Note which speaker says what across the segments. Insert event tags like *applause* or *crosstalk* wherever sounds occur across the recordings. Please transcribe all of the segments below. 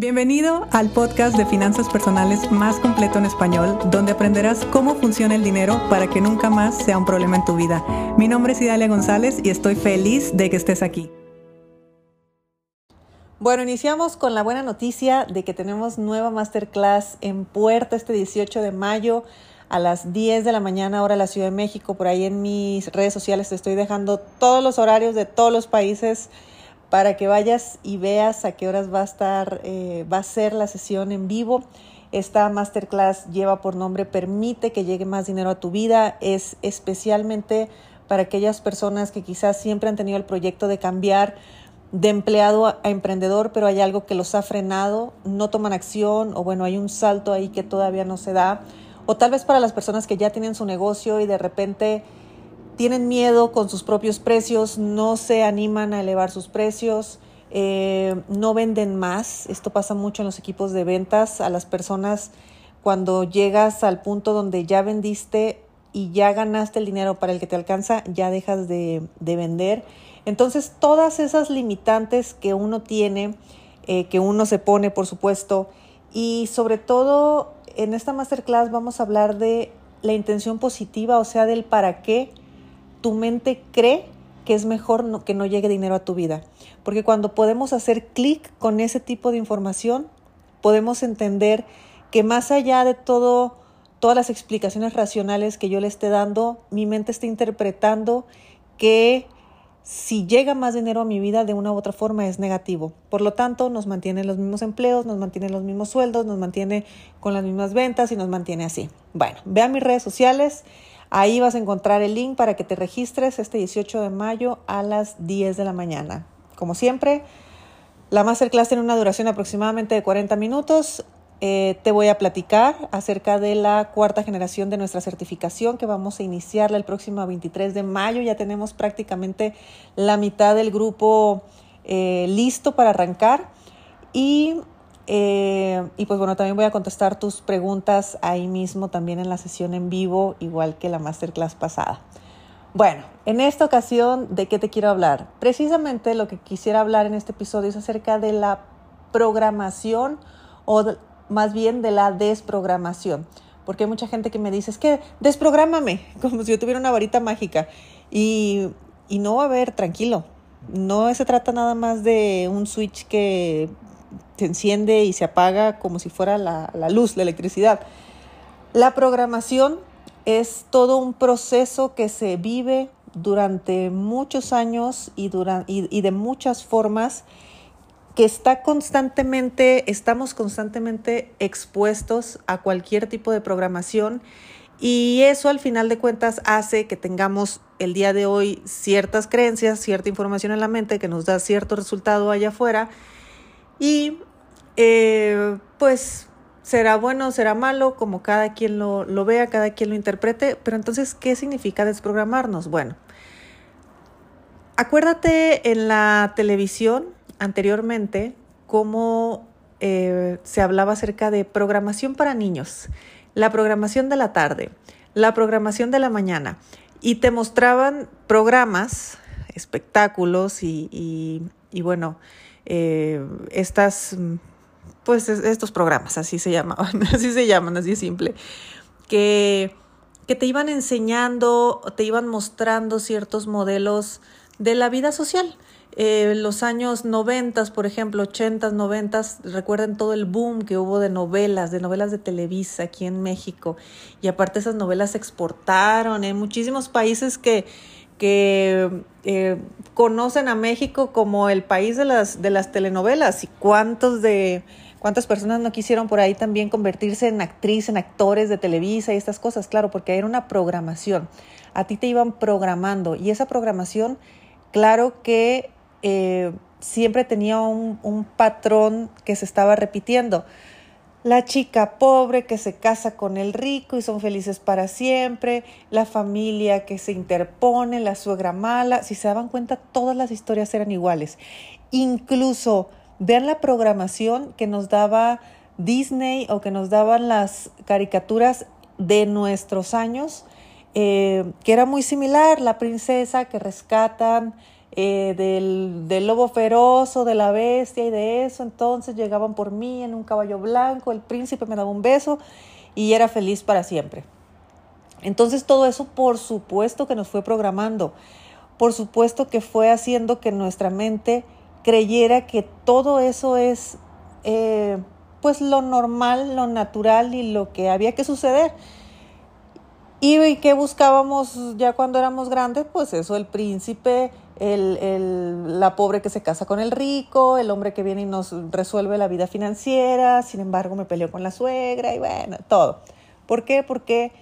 Speaker 1: Bienvenido al podcast de finanzas personales más completo en español, donde aprenderás cómo funciona el dinero para que nunca más sea un problema en tu vida. Mi nombre es Idalia González y estoy feliz de que estés aquí. Bueno, iniciamos con la buena noticia de que tenemos nueva masterclass en puerta este 18 de mayo a las 10 de la mañana hora de la Ciudad de México. Por ahí en mis redes sociales te estoy dejando todos los horarios de todos los países para que vayas y veas a qué horas va a estar, eh, va a ser la sesión en vivo. Esta masterclass lleva por nombre Permite que llegue más dinero a tu vida. Es especialmente para aquellas personas que quizás siempre han tenido el proyecto de cambiar de empleado a emprendedor, pero hay algo que los ha frenado, no toman acción o bueno, hay un salto ahí que todavía no se da. O tal vez para las personas que ya tienen su negocio y de repente tienen miedo con sus propios precios, no se animan a elevar sus precios, eh, no venden más. Esto pasa mucho en los equipos de ventas. A las personas cuando llegas al punto donde ya vendiste y ya ganaste el dinero para el que te alcanza, ya dejas de, vender. Entonces, todas esas limitantes que uno tiene, eh, que uno se pone, por supuesto, y sobre todo en esta masterclass vamos a hablar de la intención positiva, o sea, del para qué tu mente cree que es mejor que no llegue dinero a tu vida. Porque cuando podemos hacer clic con ese tipo de información, podemos entender que más allá de todo, todas las explicaciones racionales que yo le esté dando, mi mente está interpretando que si llega más dinero a mi vida de una u otra forma es negativo. Por lo tanto, nos mantiene los mismos empleos, nos mantiene los mismos sueldos, nos mantiene con las mismas ventas y nos mantiene así. Bueno, vean mis redes sociales. Ahí vas a encontrar el link para que te registres este 18 de mayo a las 10 de la mañana. Como siempre, la masterclass tiene una duración aproximadamente de 40 minutos. Eh, te voy a platicar acerca de la cuarta generación de nuestra certificación que vamos a iniciarla el próximo 23 de mayo. Ya tenemos prácticamente la mitad del grupo eh, listo para arrancar. Y eh, y pues bueno, también voy a contestar tus preguntas ahí mismo, también en la sesión en vivo, igual que la masterclass pasada. Bueno, en esta ocasión, ¿de qué te quiero hablar? Precisamente lo que quisiera hablar en este episodio es acerca de la programación o más bien de la desprogramación. Porque hay mucha gente que me dice, es que desprográmame, *laughs* como si yo tuviera una varita mágica. Y, y no a haber, tranquilo, no se trata nada más de un switch que se enciende y se apaga como si fuera la, luz, la electricidad. La programación es todo un proceso que se vive durante muchos años y, y, de muchas formas que está constantemente, estamos constantemente expuestos a cualquier tipo de programación y eso al final de cuentas hace que tengamos el día de hoy ciertas creencias, cierta información en la mente que nos da cierto resultado allá afuera y eh, pues será bueno, será malo, como cada quien lo, lo vea, cada quien lo interprete, pero entonces, ¿qué significa desprogramarnos? Bueno, acuérdate en la televisión anteriormente cómo eh, se hablaba acerca de programación para niños, la programación de la tarde, la programación de la mañana, y te mostraban programas, espectáculos y, y, bueno, eh, estas pues estos programas, así se llamaban, *laughs* así se llaman, así simple, que, que te iban enseñando, te iban mostrando ciertos modelos de la vida social. Eh, los años 90, por ejemplo, 80, 90, recuerden todo el boom que hubo de novelas, de novelas de Televisa aquí en México. Y aparte esas novelas se exportaron en muchísimos países que, que eh, conocen a México como el país de las, de las telenovelas. ¿Y cuántos de ¿Cuántas personas no quisieron por ahí también convertirse en actriz, en actores de Televisa y estas cosas? Claro, porque era una programación. A ti te iban programando y esa programación, claro que eh, siempre tenía un, un patrón que se estaba repitiendo. La chica pobre que se casa con el rico y son felices para siempre, la familia que se interpone, la suegra mala. Si se daban cuenta, todas las historias eran iguales. Incluso Vean la programación que nos daba Disney o que nos daban las caricaturas de nuestros años, eh, que era muy similar, la princesa que rescatan eh, del, del, lobo feroz o de la bestia y de eso. Entonces llegaban por mí en un caballo blanco, el príncipe me daba un beso y era feliz para siempre. Entonces todo eso por supuesto que nos fue programando, por supuesto que fue haciendo que nuestra mente creyera que todo eso es eh, pues lo normal, lo natural y lo que había que suceder. ¿Y qué buscábamos ya cuando éramos grandes? Pues eso, el príncipe, el, el, la pobre que se casa con el rico, el hombre que viene y nos resuelve la vida financiera, sin embargo me peleó con la suegra y bueno, todo. ¿Por qué? Porque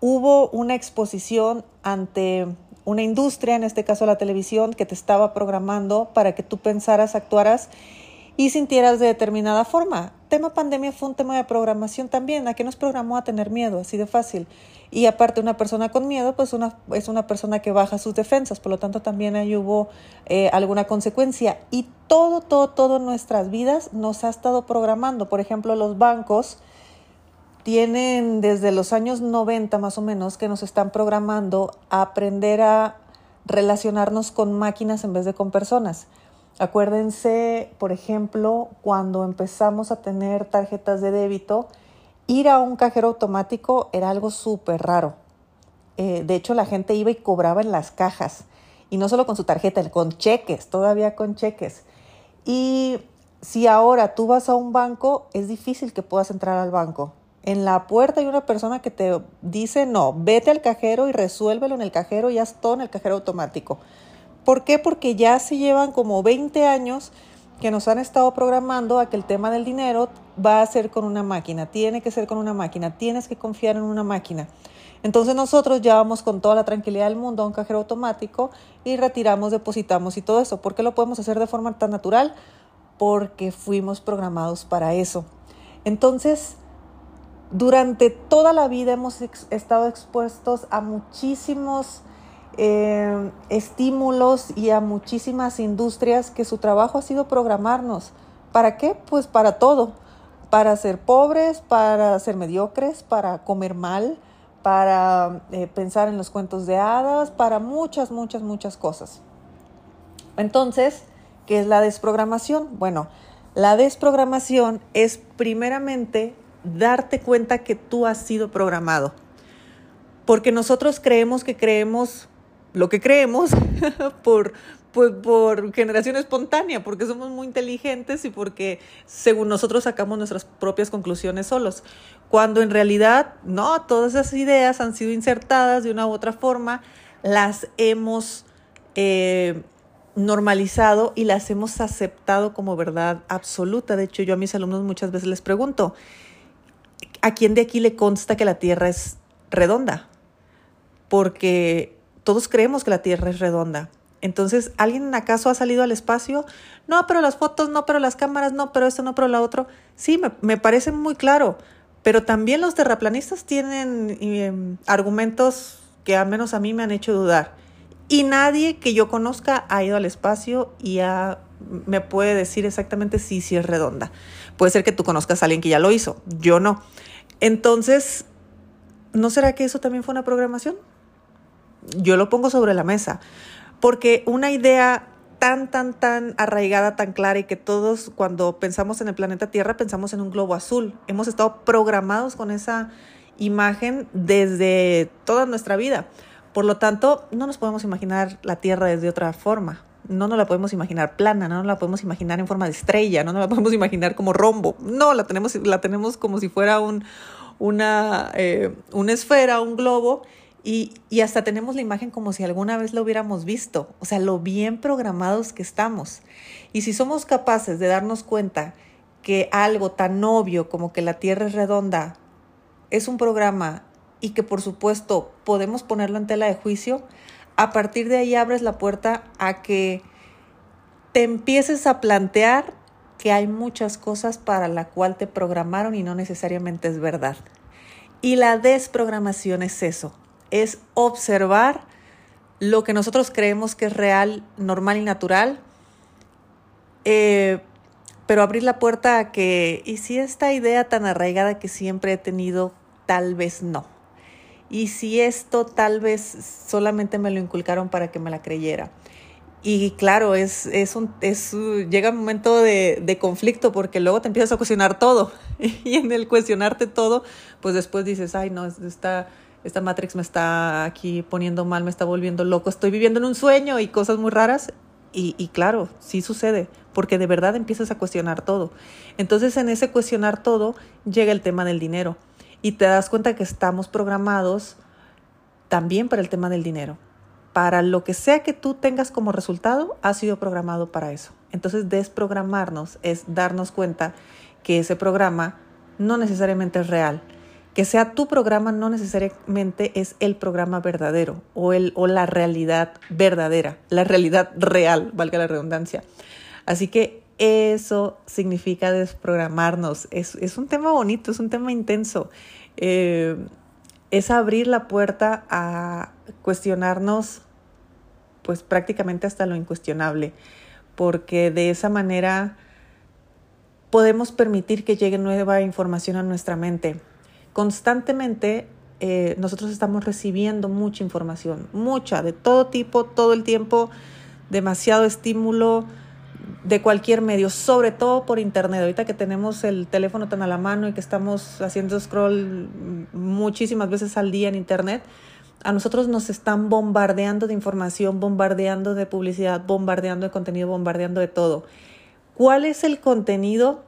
Speaker 1: hubo una exposición ante una industria, en este caso la televisión, que te estaba programando para que tú pensaras, actuaras y sintieras de determinada forma. Tema pandemia fue un tema de programación también. ¿A qué nos programó a tener miedo? Así de fácil. Y aparte, una persona con miedo, pues una, es una persona que baja sus defensas. Por lo tanto, también ahí hubo eh, alguna consecuencia. Y todo, todo, todo nuestras vidas nos ha estado programando. Por ejemplo, los bancos tienen desde los años 90 más o menos que nos están programando a aprender a relacionarnos con máquinas en vez de con personas. Acuérdense, por ejemplo, cuando empezamos a tener tarjetas de débito, ir a un cajero automático era algo súper raro. Eh, de hecho, la gente iba y cobraba en las cajas. Y no solo con su tarjeta, con cheques, todavía con cheques. Y si ahora tú vas a un banco, es difícil que puedas entrar al banco. En la puerta hay una persona que te dice, no, vete al cajero y resuélvelo en el cajero y haz todo en el cajero automático. ¿Por qué? Porque ya se llevan como 20 años que nos han estado programando a que el tema del dinero va a ser con una máquina, tiene que ser con una máquina, tienes que confiar en una máquina. Entonces nosotros ya vamos con toda la tranquilidad del mundo a un cajero automático y retiramos, depositamos y todo eso. ¿Por qué lo podemos hacer de forma tan natural? Porque fuimos programados para eso. Entonces, durante toda la vida hemos estado expuestos a muchísimos eh, estímulos y a muchísimas industrias que su trabajo ha sido programarnos. ¿Para qué? Pues para todo. Para ser pobres, para ser mediocres, para comer mal, para eh, pensar en los cuentos de hadas, para muchas, muchas, muchas cosas. Entonces, ¿qué es la desprogramación? Bueno, la desprogramación es primeramente darte cuenta que tú has sido programado. Porque nosotros creemos que creemos lo que creemos *laughs* por, por, por, generación espontánea, porque somos muy inteligentes y porque según nosotros sacamos nuestras propias conclusiones solos. Cuando en realidad, no, todas esas ideas han sido insertadas de una u otra forma, las hemos eh, normalizado y las hemos aceptado como verdad absoluta. De hecho, yo a mis alumnos muchas veces les pregunto, ¿a quién de aquí le consta que la Tierra es redonda? Porque todos creemos que la Tierra es redonda. Entonces, ¿alguien acaso ha salido al espacio? No, pero las fotos, no, pero las cámaras, no, pero esto, no, pero la otro. Sí, me, parece muy claro. Pero también los terraplanistas tienen em, argumentos que al menos a mí me han hecho dudar. Y nadie que yo conozca ha ido al espacio y me puede decir exactamente si, si es redonda. Puede ser que tú conozcas a alguien que ya lo hizo, yo no. Entonces, ¿no será que eso también fue una programación? Yo lo pongo sobre la mesa, porque una idea tan, tan, tan arraigada, tan clara y que todos cuando pensamos en el planeta Tierra pensamos en un globo azul. Hemos estado programados con esa imagen desde toda nuestra vida. Por lo tanto, no nos podemos imaginar la Tierra desde otra forma no nos la podemos imaginar plana, no nos la podemos imaginar en forma de estrella, no nos la podemos imaginar como rombo, no, la tenemos, la tenemos como si fuera un, una, eh, una esfera, un globo, y, y, hasta tenemos la imagen como si alguna vez lo hubiéramos visto, o sea, lo bien programados que estamos. Y si somos capaces de darnos cuenta que algo tan obvio como que la Tierra es redonda es un programa y que por supuesto podemos ponerlo en tela de juicio, a partir de ahí abres la puerta a que te empieces a plantear que hay muchas cosas para la cual te programaron y no necesariamente es verdad. Y la desprogramación es eso, es observar lo que nosotros creemos que es real, normal y natural, eh, pero abrir la puerta a que, ¿y si esta idea tan arraigada que siempre he tenido, tal vez no? Y si esto tal vez solamente me lo inculcaron para que me la creyera. Y claro, es, es un, es, llega un momento de, de, conflicto porque luego te empiezas a cuestionar todo. *laughs* Y en el cuestionarte todo, pues después dices, ay, no, esta, esta Matrix me está aquí poniendo mal, me está volviendo loco, estoy viviendo en un sueño y cosas muy raras. Y, y claro, sí sucede, porque de verdad empiezas a cuestionar todo. Entonces en ese cuestionar todo llega el tema del dinero. Y te das cuenta que estamos programados también para el tema del dinero para lo que sea que tú tengas como resultado, ha sido programado para eso. Entonces, desprogramarnos es darnos cuenta que ese programa no necesariamente es real. Que sea tu programa no necesariamente es el programa verdadero o, el, o la realidad verdadera, la realidad real, valga la redundancia. Así que eso significa desprogramarnos. Es, es un tema bonito, es un tema intenso. Eh, es abrir la puerta a cuestionarnos pues prácticamente hasta lo incuestionable, porque de esa manera podemos permitir que llegue nueva información a nuestra mente. Constantemente eh, nosotros estamos recibiendo mucha información, mucha, de todo tipo, todo el tiempo, demasiado estímulo de cualquier medio, sobre todo por internet. Ahorita que tenemos el teléfono tan a la mano y que estamos haciendo scroll muchísimas veces al día en internet, a nosotros nos están bombardeando de información, bombardeando de publicidad, bombardeando de contenido, bombardeando de todo. ¿Cuál es el contenido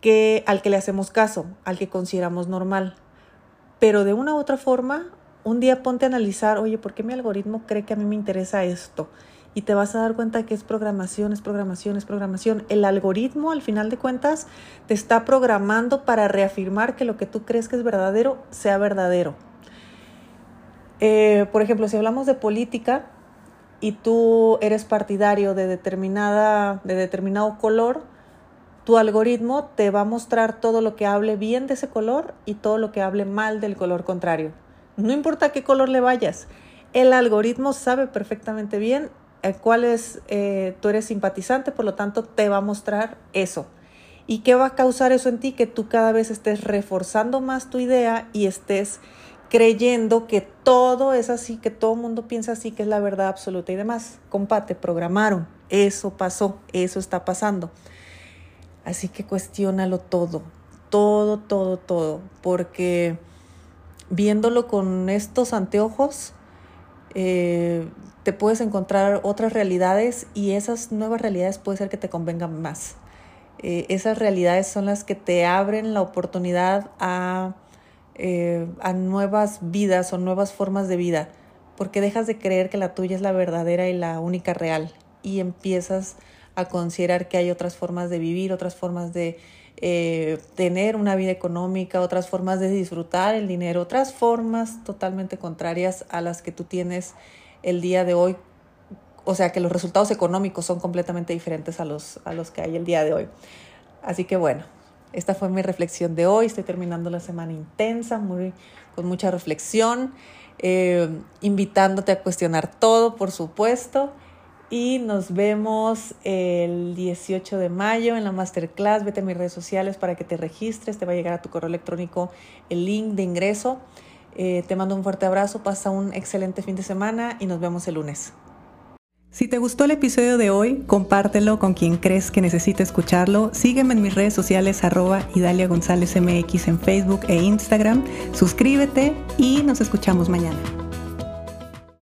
Speaker 1: que, al que le hacemos caso, al que consideramos normal? Pero de una u otra forma, un día ponte a analizar, oye, ¿por qué mi algoritmo cree que a mí me interesa esto? Y te vas a dar cuenta que es programación, es programación, es programación. El algoritmo, al final de cuentas, te está programando para reafirmar que lo que tú crees que es verdadero sea verdadero. Eh, por ejemplo, si hablamos de política y tú eres partidario de, determinada, de determinado color, tu algoritmo te va a mostrar todo lo que hable bien de ese color y todo lo que hable mal del color contrario. No importa qué color le vayas, el algoritmo sabe perfectamente bien cuál es, eh, tú eres simpatizante, por lo tanto te va a mostrar eso. ¿Y qué va a causar eso en ti? Que tú cada vez estés reforzando más tu idea y estés creyendo que todo es así, que todo el mundo piensa así, que es la verdad absoluta y demás. Compa, te programaron, eso pasó, eso está pasando. Así que cuestiónalo todo, todo, todo, todo, porque viéndolo con estos anteojos, eh, te puedes encontrar otras realidades y esas nuevas realidades puede ser que te convengan más. Eh, esas realidades son las que te abren la oportunidad a eh, a nuevas vidas o nuevas formas de vida, porque dejas de creer que la tuya es la verdadera y la única real y empiezas a considerar que hay otras formas de vivir, otras formas de eh, tener una vida económica, otras formas de disfrutar el dinero, otras formas totalmente contrarias a las que tú tienes el día de hoy. O sea que los resultados económicos son completamente diferentes a los, a los que hay el día de hoy. Así que bueno, esta fue mi reflexión de hoy. Estoy terminando la semana intensa, muy, con mucha reflexión, eh, invitándote a cuestionar todo, por supuesto. Y nos vemos el 18 de mayo en la masterclass. Vete a mis redes sociales para que te registres. Te va a llegar a tu correo electrónico el link de ingreso. Eh, te mando un fuerte abrazo. Pasa un excelente fin de semana y nos vemos el lunes. Si te gustó el episodio de hoy, compártelo con quien crees que necesite escucharlo. Sígueme en mis redes sociales arroba Idalia González MX en Facebook e Instagram. Suscríbete y nos escuchamos mañana.